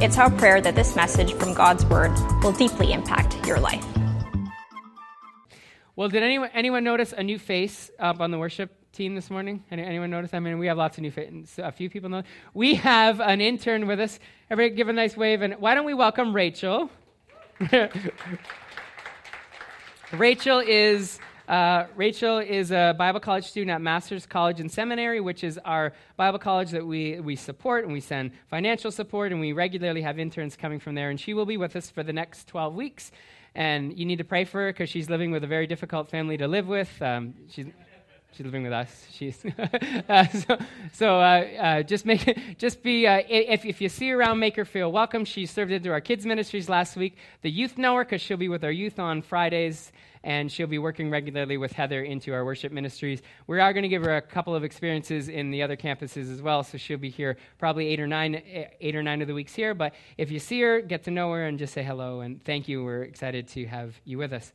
It's our prayer that this message from God's Word will deeply impact your life. Well, did anyone, anyone notice a new face up on the worship team this morning? Any, anyone notice? I mean, we have lots of new faces. A few people know. We have an intern with us. Everybody give a nice wave. And why don't we welcome Rachel? Rachel is uh, Rachel is a Bible college student at Master's College and Seminary, which is our Bible college that we, we support and we send financial support, and we regularly have interns coming from there. And she will be with us for the next 12 weeks. And you need to pray for her because she's living with a very difficult family to live with. Um, she's, she's living with us. She's uh, so, so uh, uh, just make it, just be uh, if if you see her around, make her feel welcome. She served into our kids ministries last week. The youth know her because she'll be with our youth on Fridays and she'll be working regularly with Heather into our worship ministries. We are going to give her a couple of experiences in the other campuses as well, so she'll be here probably eight or nine, eight or nine of the weeks here. But if you see her, get to know her and just say hello and thank you. We're excited to have you with us.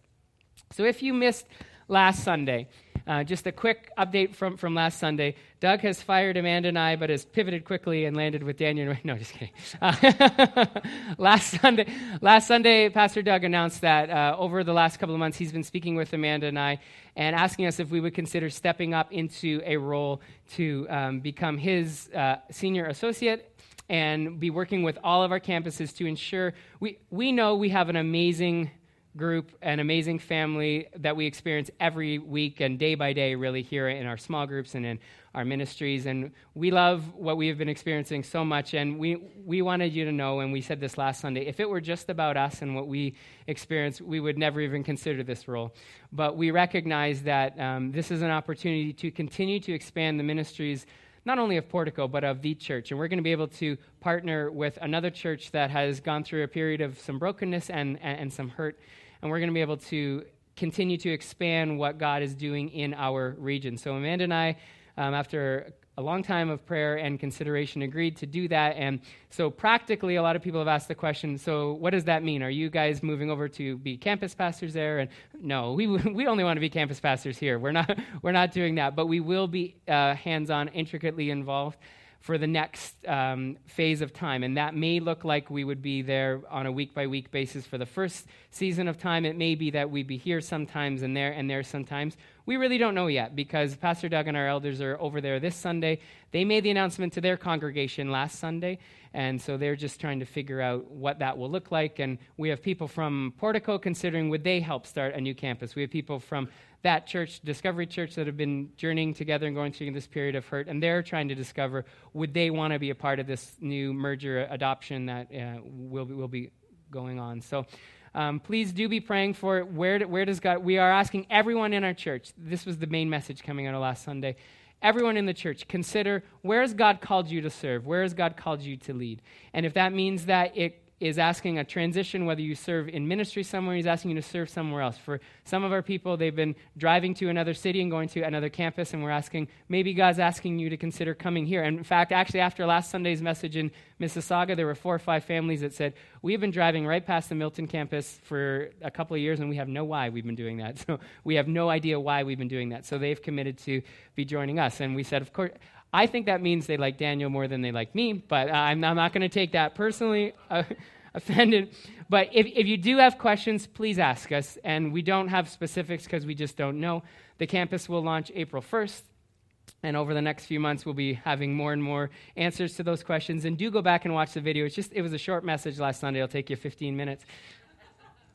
So if you missed last Sunday, uh, just a quick update from, from last Sunday. Doug has fired Amanda and I, but has pivoted quickly and landed with Daniel. No, just kidding. Uh, last Sunday, last Sunday, Pastor Doug announced that uh, over the last couple of months, he's been speaking with Amanda and I and asking us if we would consider stepping up into a role to um, become his uh, senior associate and be working with all of our campuses to ensure we, we know we have an amazing group, an amazing family that we experience every week and day by day, really, here in our small groups and in our ministries. And we love what we have been experiencing so much. And we, we wanted you to know, and we said this last Sunday, if it were just about us and what we experience, we would never even consider this role. But we recognize that um, this is an opportunity to continue to expand the ministries not only of Portico, but of the church. And we're going to be able to partner with another church that has gone through a period of some brokenness and, and, and some hurt and we're going to be able to continue to expand what God is doing in our region. So, Amanda and I, um, after a long time of prayer and consideration, agreed to do that. And so, practically, a lot of people have asked the question so, what does that mean? Are you guys moving over to be campus pastors there? And no, we, we only want to be campus pastors here. We're not, we're not doing that, but we will be uh, hands on, intricately involved for the next um, phase of time. And that may look like we would be there on a week by week basis for the first season of time. It may be that we'd be here sometimes and there and there sometimes. We really don't know yet because Pastor Doug and our elders are over there this Sunday. They made the announcement to their congregation last Sunday. And so they're just trying to figure out what that will look like. And we have people from Portico considering would they help start a new campus. We have people from that church, Discovery Church, that have been journeying together and going through this period of hurt, and they're trying to discover would they want to be a part of this new merger adoption that uh, will, be, will be going on. So um, please do be praying for it. Where, where does God, we are asking everyone in our church, this was the main message coming out of last Sunday. Everyone in the church, consider where has God called you to serve? Where has God called you to lead? And if that means that it is asking a transition, whether you serve in ministry somewhere, he's asking you to serve somewhere else. For some of our people, they've been driving to another city and going to another campus, and we're asking, maybe God's asking you to consider coming here. And in fact, actually, after last Sunday's message in Mississauga, there were four or five families that said, We've been driving right past the Milton campus for a couple of years, and we have no why we've been doing that. So we have no idea why we've been doing that. So they've committed to be joining us. And we said, Of course, I think that means they like Daniel more than they like me, but uh, I'm, I'm, not going to take that personally. Uh, offended. But if, if you do have questions, please ask us. And we don't have specifics because we just don't know. The campus will launch April 1st. And over the next few months, we'll be having more and more answers to those questions. And do go back and watch the video. It's just, it was a short message last Sunday. It'll take you 15 minutes.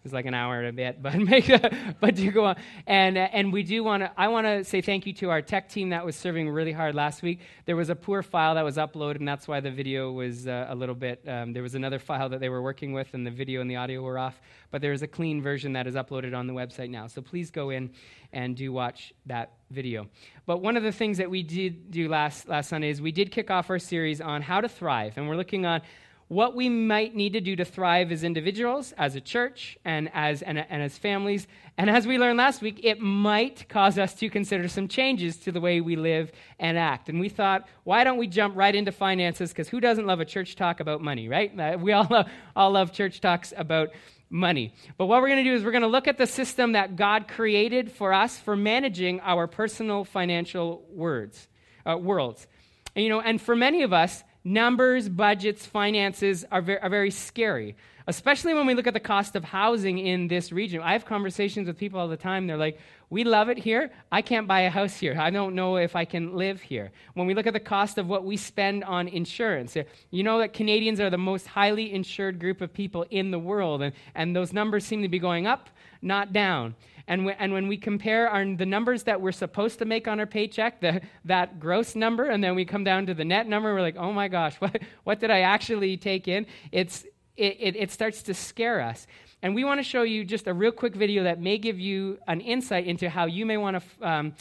It's like an hour and a bit, but make a, but do go on. And and we do want to. I want to say thank you to our tech team that was serving really hard last week. There was a poor file that was uploaded, and that's why the video was uh, a little bit. Um, there was another file that they were working with, and the video and the audio were off. But there is a clean version that is uploaded on the website now. So please go in and do watch that video. But one of the things that we did do last last Sunday is we did kick off our series on how to thrive, and we're looking on what we might need to do to thrive as individuals, as a church, and as, and, and as families. And as we learned last week, it might cause us to consider some changes to the way we live and act. And we thought, why don't we jump right into finances? Because who doesn't love a church talk about money, right? Uh, we all love, all love church talks about money. But what we're going to do is we're going to look at the system that God created for us for managing our personal financial words, uh, worlds. And, you know, and for many of us, numbers, budgets, finances are very, are very scary, especially when we look at the cost of housing in this region. I have conversations with people all the time. They're like, we love it here. I can't buy a house here. I don't know if I can live here. When we look at the cost of what we spend on insurance, eh, you know that Canadians are the most highly insured group of people in the world, and, and those numbers seem to be going up, not down. And, w- and when we compare our, the numbers that we're supposed to make on our paycheck, the, that gross number, and then we come down to the net number, we're like, oh my gosh, what, what did I actually take in? It's, it, it, it starts to scare us. And we want to show you just a real quick video that may give you an insight into how you may want to. Um,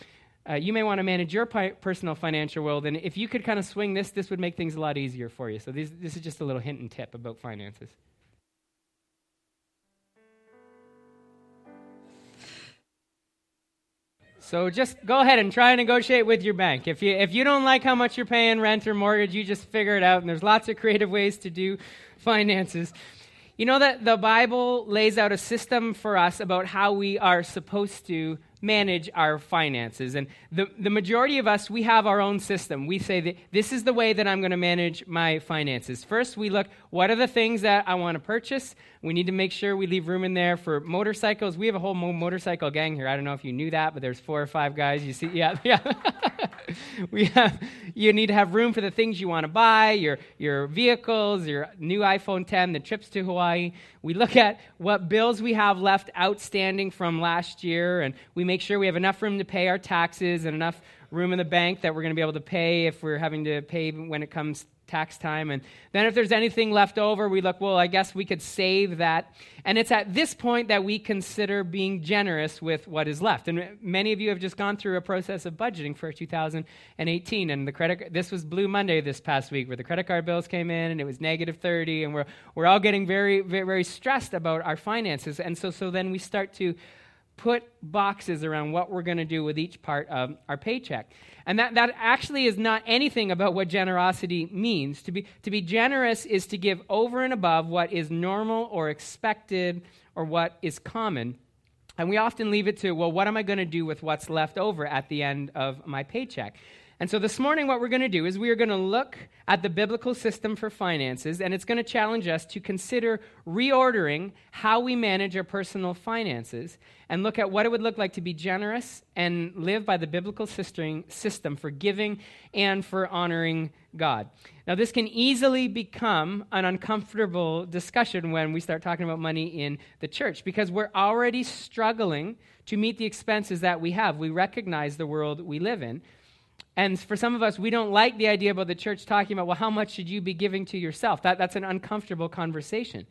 uh, you may want to manage your pi- personal financial world, and if you could kind of swing this, this would make things a lot easier for you. So, this is just a little hint and tip about finances. So just go ahead and try and negotiate with your bank. If you, if you don't like how much you're paying rent or mortgage, you just figure it out. And there's lots of creative ways to do finances. You know that the Bible lays out a system for us about how we are supposed to manage our finances. And the, the majority of us, we have our own system. We say that this is the way that I'm going to manage my finances. First, we look, what are the things that I want to purchase? We need to make sure we leave room in there for motorcycles. We have a whole motorcycle gang here. I don't know if you knew that, but there's four or five guys. You see, yeah, yeah. we have, you need to have room for the things you want to buy, your, your vehicles, your new iPhone 10, the trips to Hawaii. We look at what bills we have left outstanding from last year, and we make sure we have enough room to pay our taxes and enough room in the bank that we're going to be able to pay if we're having to pay when it comes tax time. And then if there's anything left over, we look, well, I guess we could save that. And it's at this point that we consider being generous with what is left. And many of you have just gone through a process of budgeting for 2018. And the credit, this was Blue Monday this past week where the credit card bills came in and it was negative 30. And we're, we're all getting very, very, very stressed about our finances. And so, so then we start to put boxes around what we're going to do with each part of our paycheck. And that, that actually is not anything about what generosity means. To be, to be generous is to give over and above what is normal or expected or what is common. And we often leave it to, well, what am I going to do with what's left over at the end of my paycheck? And so this morning, what we're going to do is we are going to look at the biblical system for finances, and it's going to challenge us to consider reordering how we manage our personal finances and look at what it would look like to be generous and live by the biblical system for giving and for honoring God. Now, this can easily become an uncomfortable discussion when we start talking about money in the church because we're already struggling to meet the expenses that we have. We recognize the world we live in. And for some of us, we don't like the idea about the church talking about, well, how much should you be giving to yourself? That, that's an uncomfortable conversation.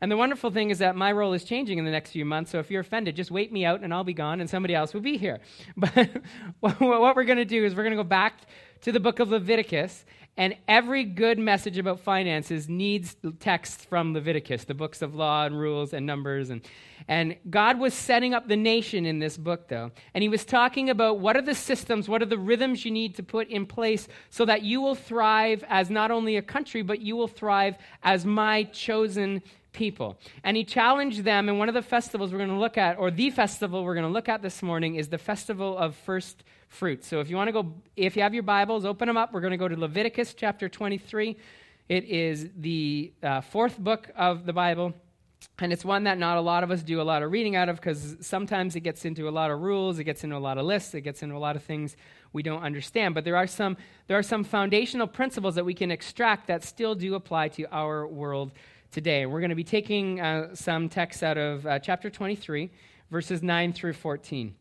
And the wonderful thing is that my role is changing in the next few months. So if you're offended, just wait me out and I'll be gone and somebody else will be here. But what we're going to do is we're going to go back to the book of Leviticus and every good message about finances needs text from Leviticus, the books of law and rules and numbers. And, and God was setting up the nation in this book, though. And He was talking about what are the systems, what are the rhythms you need to put in place so that you will thrive as not only a country, but you will thrive as my chosen people. And he challenged them, and one of the festivals we're going to look at, or the festival we're going to look at this morning, is the festival of first fruits. So if you want to go, if you have your Bibles, open them up. We're going to go to Leviticus chapter 23. It is the uh, fourth book of the Bible. And it's one that not a lot of us do a lot of reading out of because sometimes it gets into a lot of rules, it gets into a lot of lists, it gets into a lot of things we don't understand. But there are some, there are some foundational principles that we can extract that still do apply to our world today. We're going to be taking uh, some texts out of uh, chapter 23, verses 9 through 14.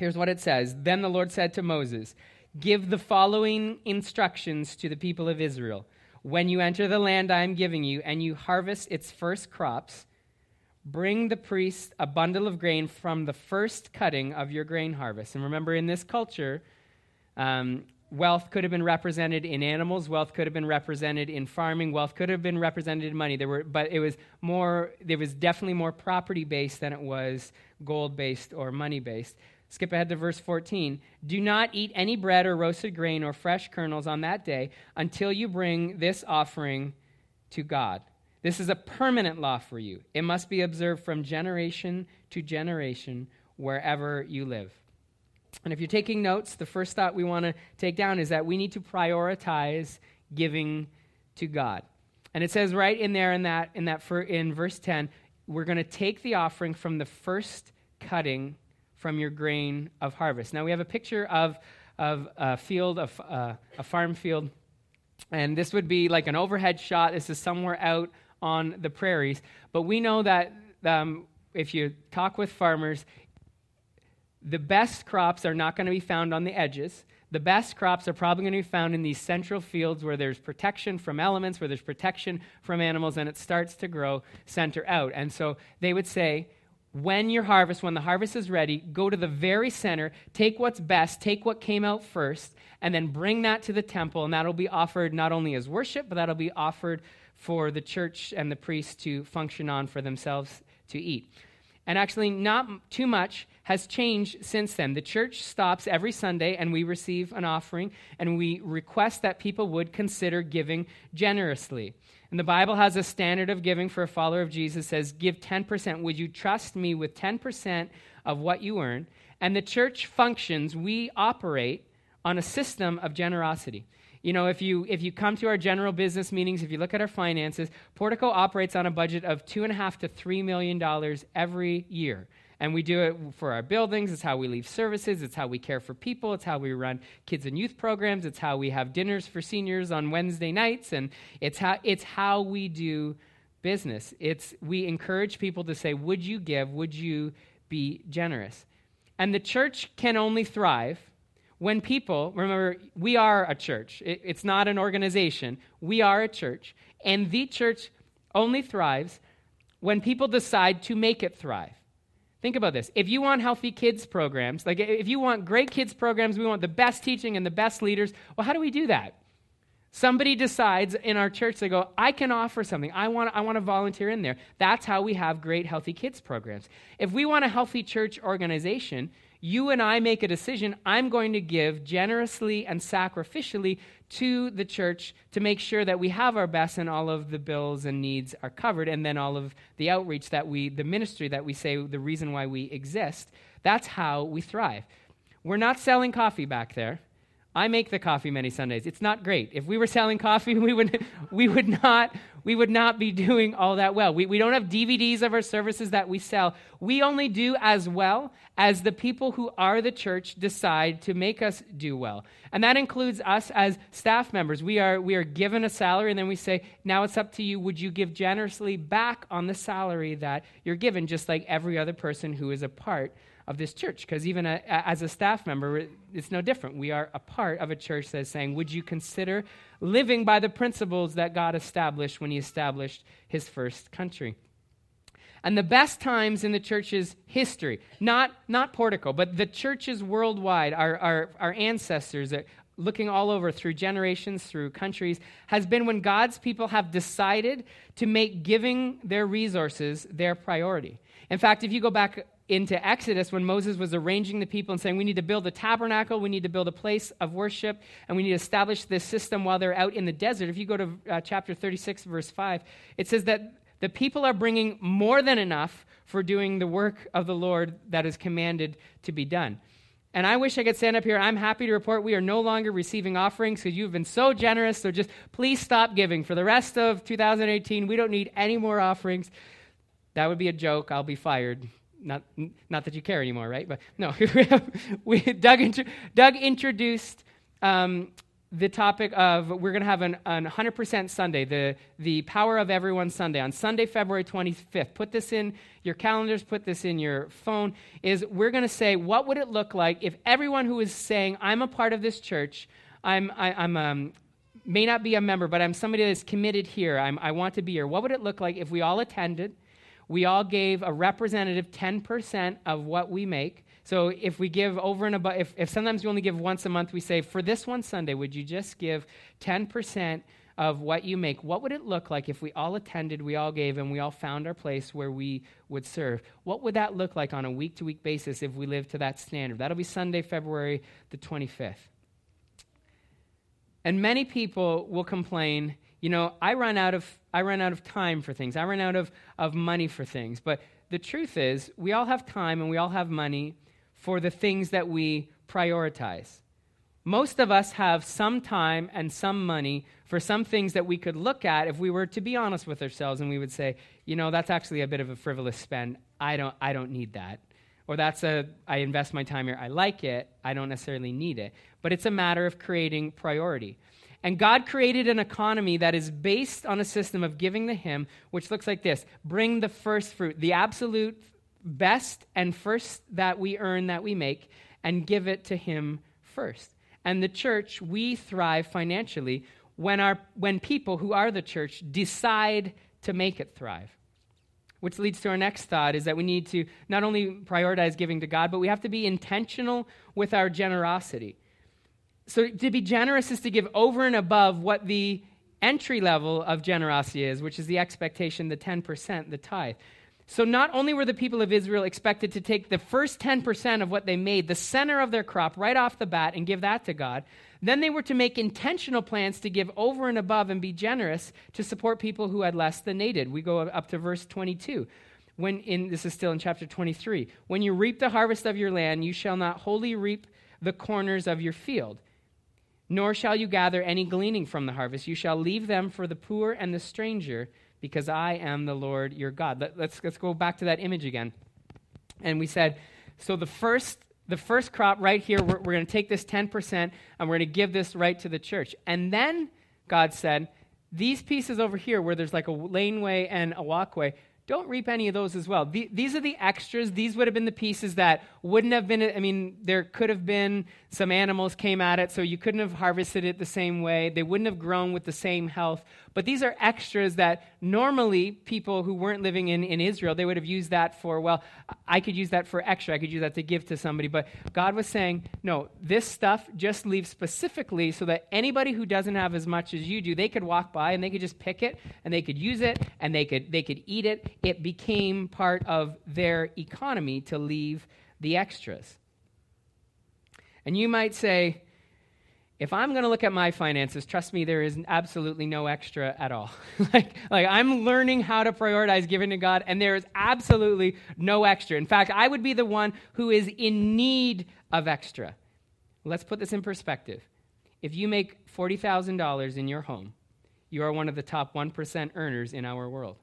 Here's what it says Then the Lord said to Moses, Give the following instructions to the people of Israel. When you enter the land I am giving you, and you harvest its first crops, bring the priest a bundle of grain from the first cutting of your grain harvest. And remember, in this culture, um, wealth could have been represented in animals, wealth could have been represented in farming, wealth could have been represented in money. There were, but it was more, there was definitely more property based than it was gold based or money based. Skip ahead to verse 14. Do not eat any bread or roasted grain or fresh kernels on that day until you bring this offering to God. This is a permanent law for you. It must be observed from generation to generation wherever you live. And if you're taking notes, the first thought we want to take down is that we need to prioritize giving to God. And it says right in there in that in that for, in verse 10, we're going to take the offering from the first cutting from your grain of harvest. Now we have a picture of of a field of uh, a farm field and this would be like an overhead shot. This is somewhere out on the prairies. But we know that um, if you talk with farmers, the best crops are not going to be found on the edges. The best crops are probably going to be found in these central fields where there's protection from elements, where there's protection from animals, and it starts to grow center out. And so they would say, when your harvest, when the harvest is ready, go to the very center, take what's best, take what came out first, and then bring that to the temple, and that'll be offered not only as worship, but that'll be offered for the church and the priests to function on for themselves to eat. And actually, not too much has changed since then. The church stops every Sunday and we receive an offering and we request that people would consider giving generously. And the Bible has a standard of giving for a follower of Jesus says, Give 10%. Would you trust me with 10% of what you earn? And the church functions, we operate on a system of generosity. You know, if you if you come to our general business meetings, if you look at our finances, Portico operates on a budget of two and a half to three million dollars every year. And we do it for our buildings. It's how we leave services. It's how we care for people. It's how we run kids and youth programs. It's how we have dinners for seniors on Wednesday nights. And it's how, it's how we do business. It's, we encourage people to say, Would you give? Would you be generous? And the church can only thrive when people, remember, we are a church, it, it's not an organization, we are a church, and the church only thrives when people decide to make it thrive. Think about this. If you want healthy kids programs, like if you want great kids programs, we want the best teaching and the best leaders, well, how do we do that? Somebody decides in our church, they go, I can offer something. I want, I want to volunteer in there. That's how we have great healthy kids programs. If we want a healthy church organization, you and I make a decision, I'm going to give generously and sacrificially to the church to make sure that we have our best and all of the bills and needs are covered, and then all of the outreach that we, the ministry that we say, the reason why we exist. That's how we thrive. We're not selling coffee back there. I make the coffee many Sundays. It's not great. If we were selling coffee, we would, we would, not, we would not be doing all that well. We, we don't have DVDs of our services that we sell. We only do as well as the people who are the church decide to make us do well. And that includes us as staff members. We are, we are given a salary, and then we say, now it's up to you. Would you give generously back on the salary that you're given, just like every other person who is a part of this church because even a, as a staff member, it's no different. We are a part of a church that is saying, Would you consider living by the principles that God established when He established His first country? And the best times in the church's history, not, not Portico, but the churches worldwide, our, our, our ancestors, looking all over through generations, through countries, has been when God's people have decided to make giving their resources their priority. In fact, if you go back into Exodus when Moses was arranging the people and saying, We need to build a tabernacle, we need to build a place of worship, and we need to establish this system while they're out in the desert. If you go to uh, chapter 36, verse 5, it says that the people are bringing more than enough for doing the work of the Lord that is commanded to be done. And I wish I could stand up here. I'm happy to report we are no longer receiving offerings because you've been so generous. So just please stop giving. For the rest of 2018, we don't need any more offerings. That would be a joke. I'll be fired not, not that you care anymore, right? But no, we, Doug, Doug introduced um, the topic of we're going to have an, an 100% Sunday, the, the Power of Everyone Sunday on Sunday, February 25th. Put this in your calendars, put this in your phone. Is we're going to say, what would it look like if everyone who is saying, I'm a part of this church, I'm, I, am i am um, may not be a member, but I'm somebody that's committed here, I'm, I want to be here, what would it look like if we all attended? We all gave a representative 10% of what we make. So if we give over and above, if, if sometimes we only give once a month, we say, for this one Sunday, would you just give 10% of what you make? What would it look like if we all attended, we all gave, and we all found our place where we would serve? What would that look like on a week to week basis if we lived to that standard? That'll be Sunday, February the 25th. And many people will complain, you know, I run out of, I run out of time for things, I run out of, of money for things. But the truth is, we all have time and we all have money for the things that we prioritize. Most of us have some time and some money for some things that we could look at if we were to be honest with ourselves and we would say, you know, that's actually a bit of a frivolous spend. I don't, I don't need that. Or that's a, I invest my time here. I like it. I don't necessarily need it. But it's a matter of creating priority. And God created an economy that is based on a system of giving to Him, which looks like this bring the first fruit, the absolute best and first that we earn, that we make, and give it to Him first. And the church, we thrive financially when, our, when people who are the church decide to make it thrive. Which leads to our next thought is that we need to not only prioritize giving to God, but we have to be intentional with our generosity. So to be generous is to give over and above what the entry level of generosity is, which is the expectation, the 10%, the tithe. So not only were the people of Israel expected to take the first 10% of what they made, the center of their crop, right off the bat, and give that to God, then they were to make intentional plans to give over and above and be generous to support people who had less than they did. We go up to verse 22. When in this is still in chapter 23. When you reap the harvest of your land, you shall not wholly reap the corners of your field, nor shall you gather any gleaning from the harvest. You shall leave them for the poor and the stranger because I am the Lord your God. Let, us let's, let's go back to that image again. And we said, so the first the first crop right here, we're, we're going to take this 10% and we're going to give this right to the church. And then God said, these pieces over here, where there's like a laneway and a walkway, don't reap any of those as well. The, these are the extras. These would have been the pieces that wouldn't have been, I mean, there could have been some animals came at it, so you couldn't have harvested it the same way. They wouldn't have grown with the same health. But these are extras that normally people who weren't living in, in Israel, they would have used that for, well, I could use that for extra. I could use that to give to somebody. But God was saying, no, this stuff just leaves specifically so that anybody who doesn't have as much as you do, they could walk by and they could just pick it and they could use it and they could, they could eat it. It became part of their economy to leave the extras. And you might say, if I'm going to look at my finances, trust me, there is absolutely no extra at all. like, like, I'm learning how to prioritize giving to God, and there is absolutely no extra. In fact, I would be the one who is in need of extra. Let's put this in perspective. If you make $40,000 in your home, you are one of the top 1% earners in our world.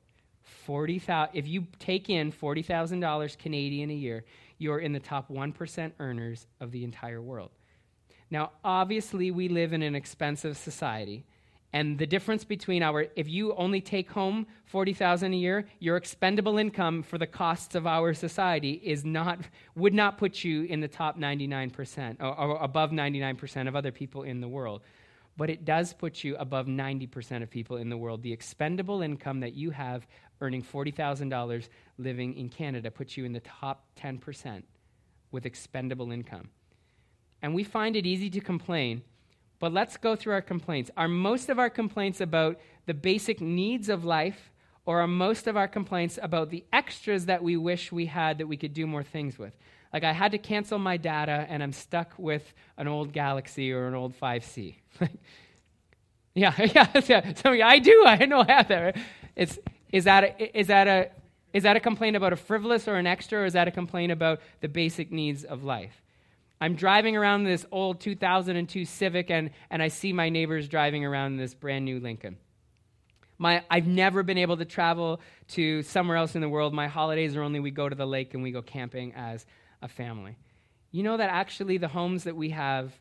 40, if you take in $40,000 Canadian a year, you're in the top 1% earners of the entire world. Now, obviously, we live in an expensive society. And the difference between our, if you only take home 40,000 a year, your expendable income for the costs of our society is not, would not put you in the top 99% or, or above 99% of other people in the world. But it does put you above 90% of people in the world. The expendable income that you have earning $40,000 living in Canada puts you in the top 10% with expendable income. And we find it easy to complain, but let's go through our complaints. Are most of our complaints about the basic needs of life, or are most of our complaints about the extras that we wish we had that we could do more things with? Like, I had to cancel my data and I'm stuck with an old Galaxy or an old 5C. yeah, yeah, yeah. So yeah, I do. I know I have that. Right? It's, is, that a, is, that a, is that a complaint about a frivolous or an extra, or is that a complaint about the basic needs of life? I'm driving around this old 2002 Civic, and, and I see my neighbors driving around this brand new Lincoln. My, I've never been able to travel to somewhere else in the world. My holidays are only we go to the lake and we go camping as a family. You know that actually the homes that we have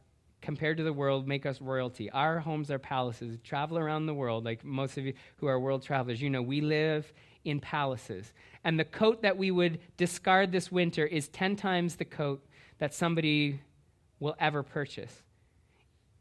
compared to the world make us royalty. Our homes are palaces. Travel around the world, like most of you who are world travelers, you know, we live in palaces. And the coat that we would discard this winter is 10 times the coat that somebody will ever purchase.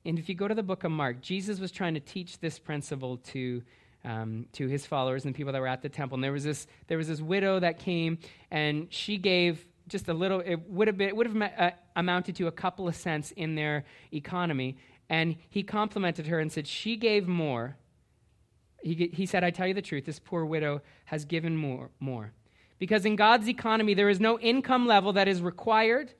And if you go to the book of Mark, Jesus was trying to teach this principle to um, to his followers and people that were at the temple. And there was this there was this widow that came, and she gave just a little. It would have been would have uh, amounted to a couple of cents in their economy. And he complimented her and said she gave more. He, he said, "I tell you the truth. This poor widow has given more more." Because in God's economy, there is no income level that is required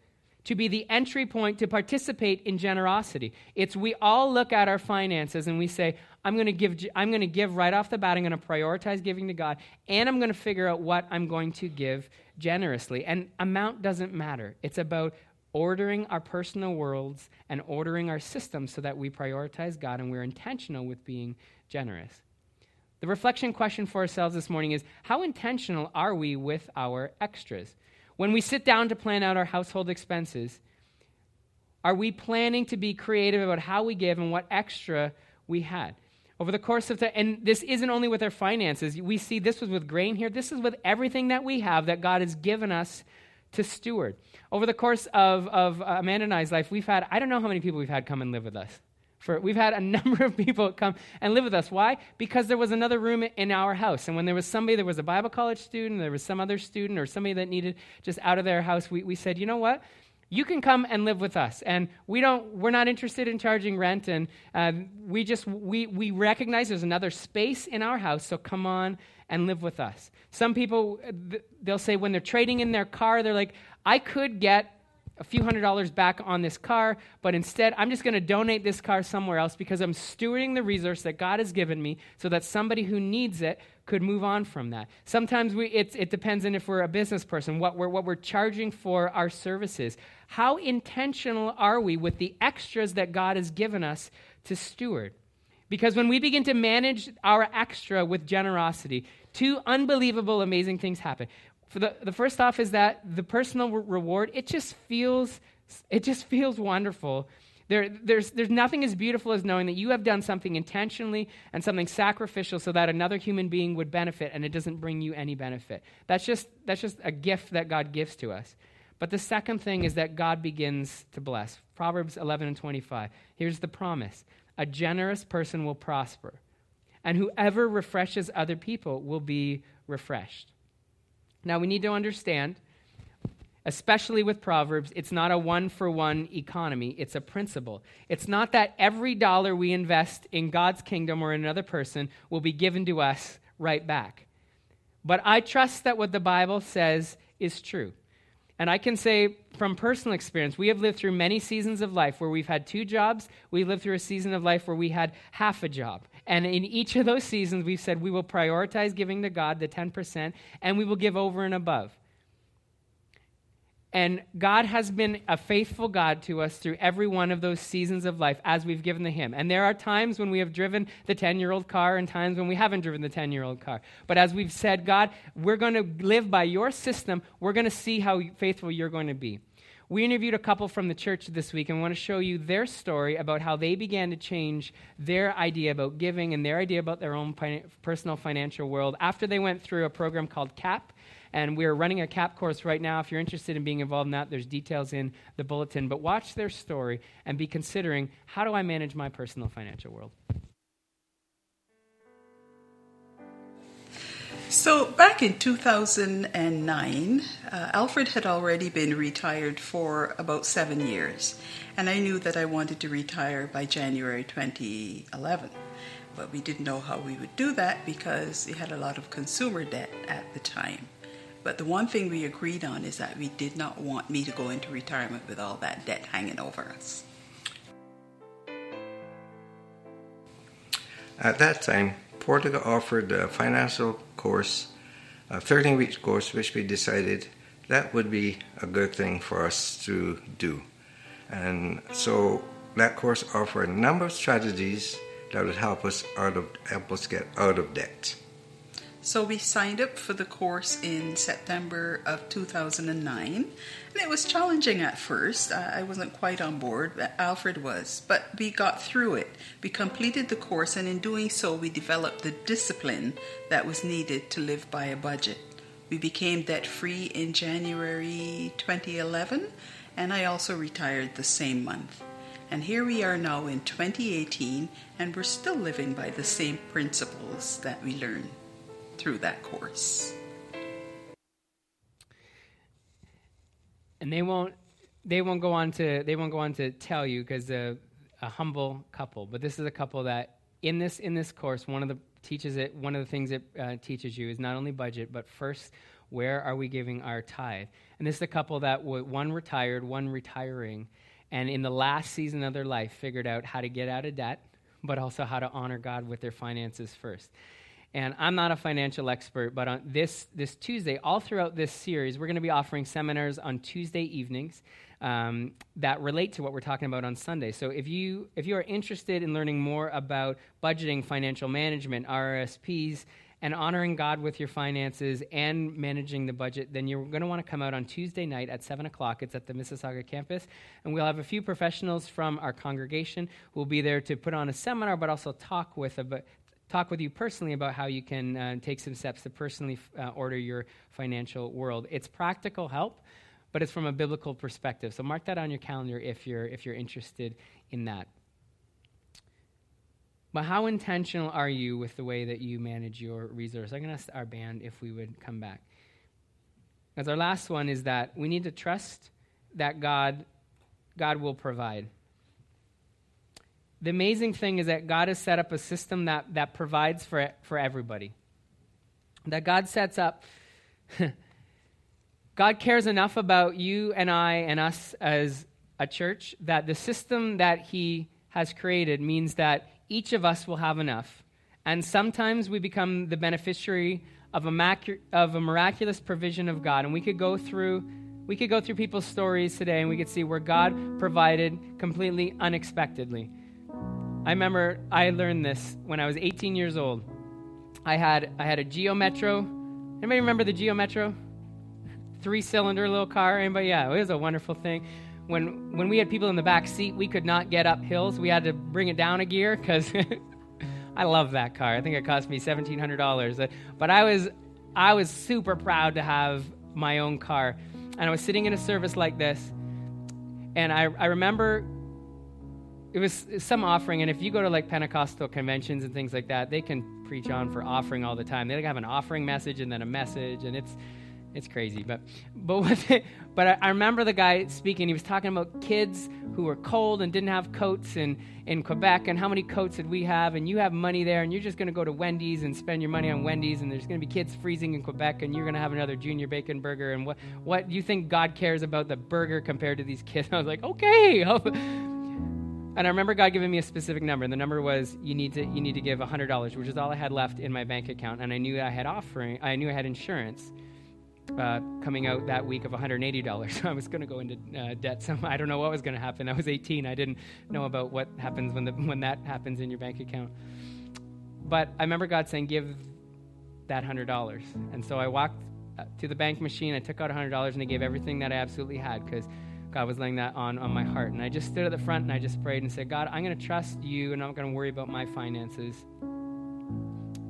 to be the entry point to participate in generosity. It's we all look at our finances and we say, I'm going to give I'm going to give right off the bat. I'm going to prioritize giving to God and I'm going to figure out what I'm going to give generously. And amount doesn't matter. It's about ordering our personal worlds and ordering our systems so that we prioritize God and we're intentional with being generous. The reflection question for ourselves this morning is how intentional are we with our extras? When we sit down to plan out our household expenses, are we planning to be creative about how we give and what extra we had? Over the course of the, and this isn't only with our finances. We see this was with grain here. This is with everything that we have that God has given us to steward. Over the course of, of Amanda and I's life, we've had, I don't know how many people we've had come and live with us. For, we've had a number of people come and live with us. Why? Because there was another room in our house. And when there was somebody, there was a Bible college student, there was some other student, or somebody that needed just out of their house, we, we said, you know what? You can come and live with us. And we don't, we're not interested in charging rent. And uh, we just, we, we recognize there's another space in our house, so come on and live with us. Some people, they'll say when they're trading in their car, they're like, I could get a few hundred dollars back on this car, but instead I'm just going to donate this car somewhere else because I'm stewarding the resource that God has given me so that somebody who needs it could move on from that. Sometimes we, it, it depends on if we're a business person, what we're, what we're charging for our services. How intentional are we with the extras that God has given us to steward? Because when we begin to manage our extra with generosity, two unbelievable, amazing things happen for the, the first off is that the personal re- reward, it just feels, it just feels wonderful. There, there's, there's nothing as beautiful as knowing that you have done something intentionally and something sacrificial so that another human being would benefit and it doesn't bring you any benefit. That's just, that's just a gift that God gives to us. But the second thing is that God begins to bless. Proverbs 11 and 25. Here's the promise A generous person will prosper, and whoever refreshes other people will be refreshed. Now, we need to understand, especially with Proverbs, it's not a one for one economy, it's a principle. It's not that every dollar we invest in God's kingdom or in another person will be given to us right back. But I trust that what the Bible says is true. And I can say from personal experience, we have lived through many seasons of life where we've had two jobs. We've lived through a season of life where we had half a job. And in each of those seasons, we've said we will prioritize giving to God the 10%, and we will give over and above. And God has been a faithful God to us through every one of those seasons of life as we've given to Him. And there are times when we have driven the 10 year old car and times when we haven't driven the 10 year old car. But as we've said, God, we're going to live by your system. We're going to see how faithful you're going to be. We interviewed a couple from the church this week and want to show you their story about how they began to change their idea about giving and their idea about their own personal financial world after they went through a program called CAP. And we're running a CAP course right now. If you're interested in being involved in that, there's details in the bulletin. But watch their story and be considering how do I manage my personal financial world? So, back in 2009, uh, Alfred had already been retired for about seven years, and I knew that I wanted to retire by January 2011. But we didn't know how we would do that because we had a lot of consumer debt at the time. But the one thing we agreed on is that we did not want me to go into retirement with all that debt hanging over us. At that time, Portico offered a financial course, a 13 week course, which we decided that would be a good thing for us to do. And so that course offered a number of strategies that would help us out of help us get out of debt. So we signed up for the course in September of 2009, and it was challenging at first. I wasn't quite on board, Alfred was, but we got through it. We completed the course, and in doing so, we developed the discipline that was needed to live by a budget. We became debt free in January 2011, and I also retired the same month. And here we are now in 2018, and we're still living by the same principles that we learned through that course. And they won't they won't go on to they won't go on to tell you because a, a humble couple, but this is a couple that in this in this course one of the teaches it one of the things it uh, teaches you is not only budget but first where are we giving our tithe? And this is a couple that w- one retired one retiring and in the last season of their life figured out how to get out of debt but also how to honor god with their finances first and I'm not a financial expert, but on this, this Tuesday, all throughout this series, we're going to be offering seminars on Tuesday evenings um, that relate to what we're talking about on Sunday. So if you, if you are interested in learning more about budgeting, financial management, RRSPs, and honoring God with your finances and managing the budget, then you're going to want to come out on Tuesday night at 7 o'clock. It's at the Mississauga campus. And we'll have a few professionals from our congregation who will be there to put on a seminar, but also talk with, about, talk with you personally about how you can uh, take some steps to personally uh, order your financial world. It's practical help, but it's from a biblical perspective. So mark that on your calendar if you're if you're interested in that. But how intentional are you with the way that you manage your resources? I'm going to ask our band if we would come back. As our last one is that we need to trust that God God will provide the amazing thing is that God has set up a system that, that provides for, for everybody. That God sets up, God cares enough about you and I and us as a church that the system that He has created means that each of us will have enough. And sometimes we become the beneficiary of a, mac- of a miraculous provision of God. And we could go through. We could go through people's stories today and we could see where God provided completely unexpectedly. I remember I learned this when I was 18 years old. I had I had a Geo Metro. Anybody remember the Geo Metro? Three cylinder little car. Anybody? Yeah, it was a wonderful thing. When when we had people in the back seat, we could not get up hills. We had to bring it down a gear because I love that car. I think it cost me seventeen hundred dollars. But I was I was super proud to have my own car, and I was sitting in a service like this, and I I remember it was some offering, and if you go to like Pentecostal conventions and things like that, they can preach on for offering all the time. They like have an offering message and then a message, and it's it's crazy. But but it, but I, I, remember the guy speaking. He was talking about kids who were cold and didn't have coats in in Quebec, and how many coats did we have? And you have money there, and you're just going to go to Wendy's and spend your money on Wendy's, and there's going to be kids freezing in Quebec, and you're going to have another junior bacon burger. And what what you think God cares about the burger compared to these kids? I was like, okay. And I remember God giving me a specific number, and the number was you need to you need to give hundred dollars, which is all I had left in my bank account. And I knew I had offering, I knew I had insurance uh, coming out that week of $180. So I was going to go into uh, debt. So I don't know what was going to happen. I was 18. I didn't know about what happens when the when that happens in your bank account. But I remember God saying, "Give that hundred dollars." And so I walked uh, to the bank machine. I took out hundred dollars, and I gave everything that I absolutely had because God was laying that on, on my heart. And I just stood at the front and I just prayed and said, God, I'm going to trust you and I'm not going to worry about my finances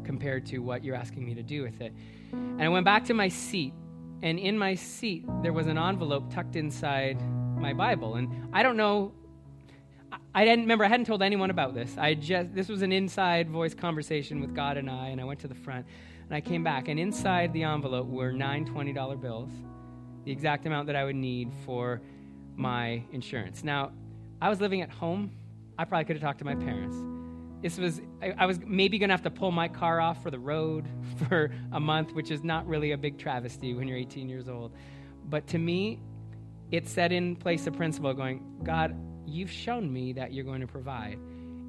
compared to what you're asking me to do with it. And I went back to my seat. And in my seat, there was an envelope tucked inside my Bible. And I don't know I didn't remember I hadn't told anyone about this. I just this was an inside voice conversation with God and I and I went to the front and I came back and inside the envelope were nine $20 bills, the exact amount that I would need for my insurance. Now, I was living at home. I probably could have talked to my parents. This was, I, was maybe going to have to pull my car off for the road for a month, which is not really a big travesty when you're 18 years old. But to me, it set in place a principle going, God, you've shown me that you're going to provide.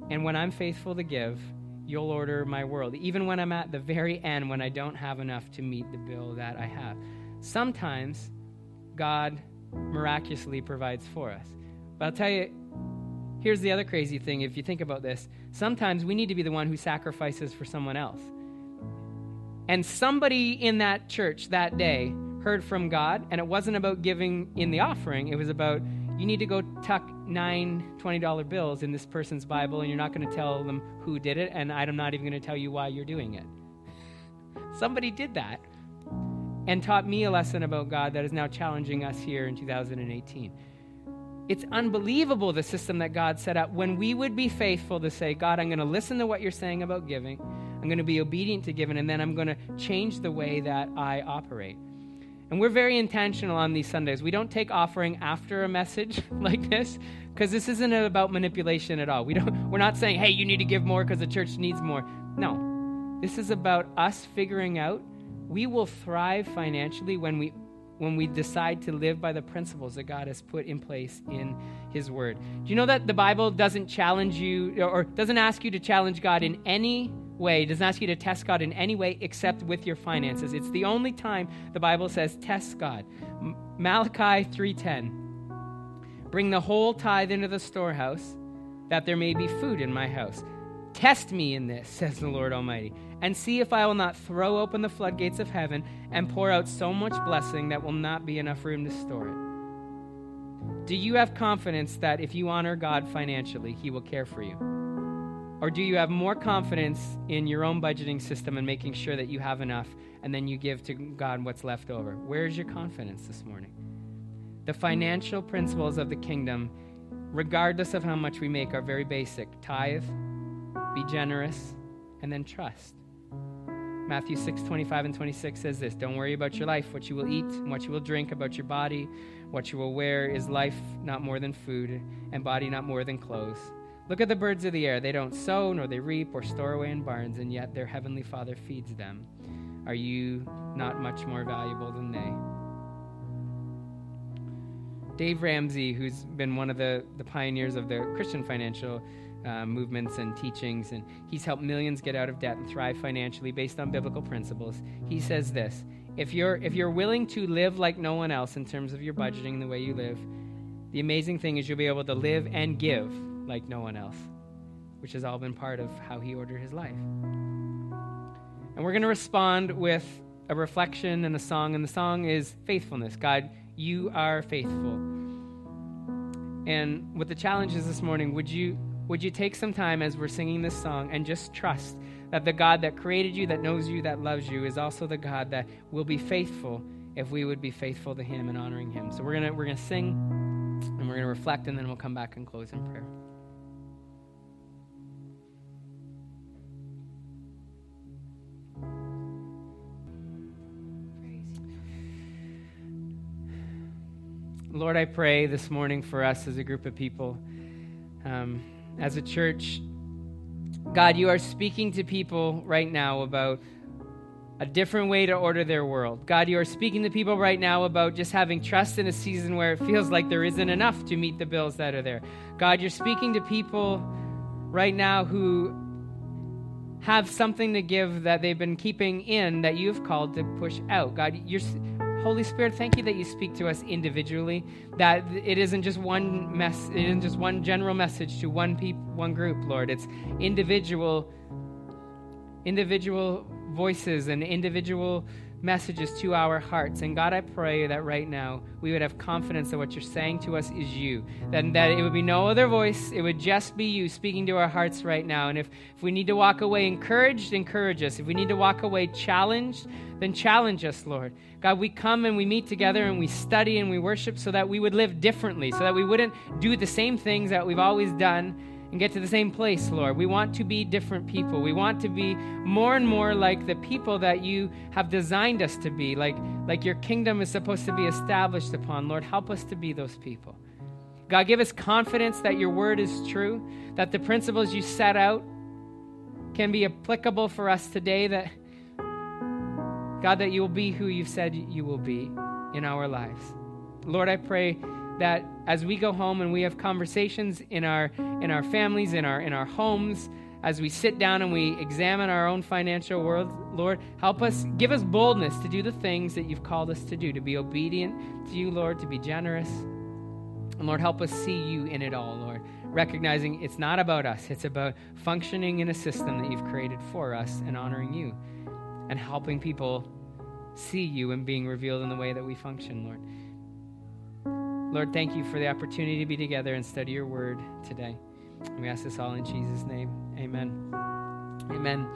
And when I'm faithful to give, you'll order my world, even when I'm at the very end when I don't have enough to meet the bill that I have. Sometimes God miraculously provides for us. But I'll tell you, here's the other crazy thing if you think about this. Sometimes we need to be the one who sacrifices for someone else. And somebody in that church that day heard from God, and it wasn't about giving in the offering, it was about you need to go tuck nine $20 bills in this person's Bible, and you're not going to tell them who did it, and I'm not even going to tell you why you're doing it. Somebody did that and taught me a lesson about God that is now challenging us here in 2018. it's unbelievable the system that God set up when we would be faithful to say, God, I'm going to listen to what you're saying about giving. I'm going to be obedient to giving, and then I'm going to change the way that I operate. And we're very intentional on these Sundays. We don't take offering after a message like this because this isn't about manipulation at all. We don't, we're not saying, hey, you need to give more because the church needs more. No. This is about us figuring out we will thrive financially when we when we decide to live by the principles that God has put in place in His Word. Do you know that the Bible doesn't challenge you or doesn't ask you to challenge God in any way, doesn't ask you to test God in any way except with your finances? It's the only time the Bible says test God. Malachi 3:10. Bring the whole tithe into the storehouse, that there may be food in my house. Test me in this, says the Lord Almighty, and see if I will not throw open the floodgates of heaven and pour out so much blessing that will not be enough room to store it. Do you have confidence that if you honor God financially, He will care for you? Or do you have more confidence in your own budgeting system and making sure that you have enough and then you give to God what's left over? Where's your confidence this morning? The financial principles of the kingdom, regardless of how much we make, are very basic tithe, be generous, and then trust. Matthew 6, 25 and 26 says this Don't worry about your life, what you will eat, and what you will drink, about your body, what you will wear. Is life not more than food, and body not more than clothes? Look at the birds of the air. They don't sow, nor they reap, or store away in barns, and yet their heavenly Father feeds them. Are you not much more valuable than they? Dave Ramsey, who's been one of the, the pioneers of the Christian financial uh, movements and teachings, and he's helped millions get out of debt and thrive financially based on biblical principles. He says this if you're, if you're willing to live like no one else in terms of your budgeting, the way you live, the amazing thing is you'll be able to live and give like no one else, which has all been part of how he ordered his life. And we're going to respond with a reflection and a song, and the song is faithfulness. God, you are faithful. And what the challenge is this morning, would you would you take some time as we're singing this song and just trust that the God that created you, that knows you, that loves you, is also the God that will be faithful if we would be faithful to Him and honoring Him. So we're gonna we're gonna sing and we're gonna reflect, and then we'll come back and close in prayer. Lord, I pray this morning for us as a group of people. Um, as a church, God, you are speaking to people right now about a different way to order their world. God, you are speaking to people right now about just having trust in a season where it feels like there isn't enough to meet the bills that are there. God, you're speaking to people right now who have something to give that they've been keeping in that you've called to push out. God, you're Holy Spirit, thank you that you speak to us individually, that it isn't just one mess, it isn't just one general message to one peop, one group, Lord. It's individual individual voices and individual messages to our hearts. And God, I pray that right now we would have confidence that what you're saying to us is you. That, that it would be no other voice, it would just be you speaking to our hearts right now. And if, if we need to walk away encouraged, encourage us. If we need to walk away challenged, then challenge us, Lord. God, we come and we meet together and we study and we worship so that we would live differently, so that we wouldn't do the same things that we've always done and get to the same place, Lord. We want to be different people. We want to be more and more like the people that you have designed us to be, like, like your kingdom is supposed to be established upon. Lord, help us to be those people. God, give us confidence that your word is true, that the principles you set out can be applicable for us today, that, God, that you will be who you've said you will be in our lives. Lord, I pray that as we go home and we have conversations in our in our families in our in our homes as we sit down and we examine our own financial world lord help us give us boldness to do the things that you've called us to do to be obedient to you lord to be generous. And lord help us see you in it all lord recognizing it's not about us. It's about functioning in a system that you've created for us and honoring you and helping people see you and being revealed in the way that we function lord Lord, thank you for the opportunity to be together and study your word today. We ask this all in Jesus' name. Amen. Amen.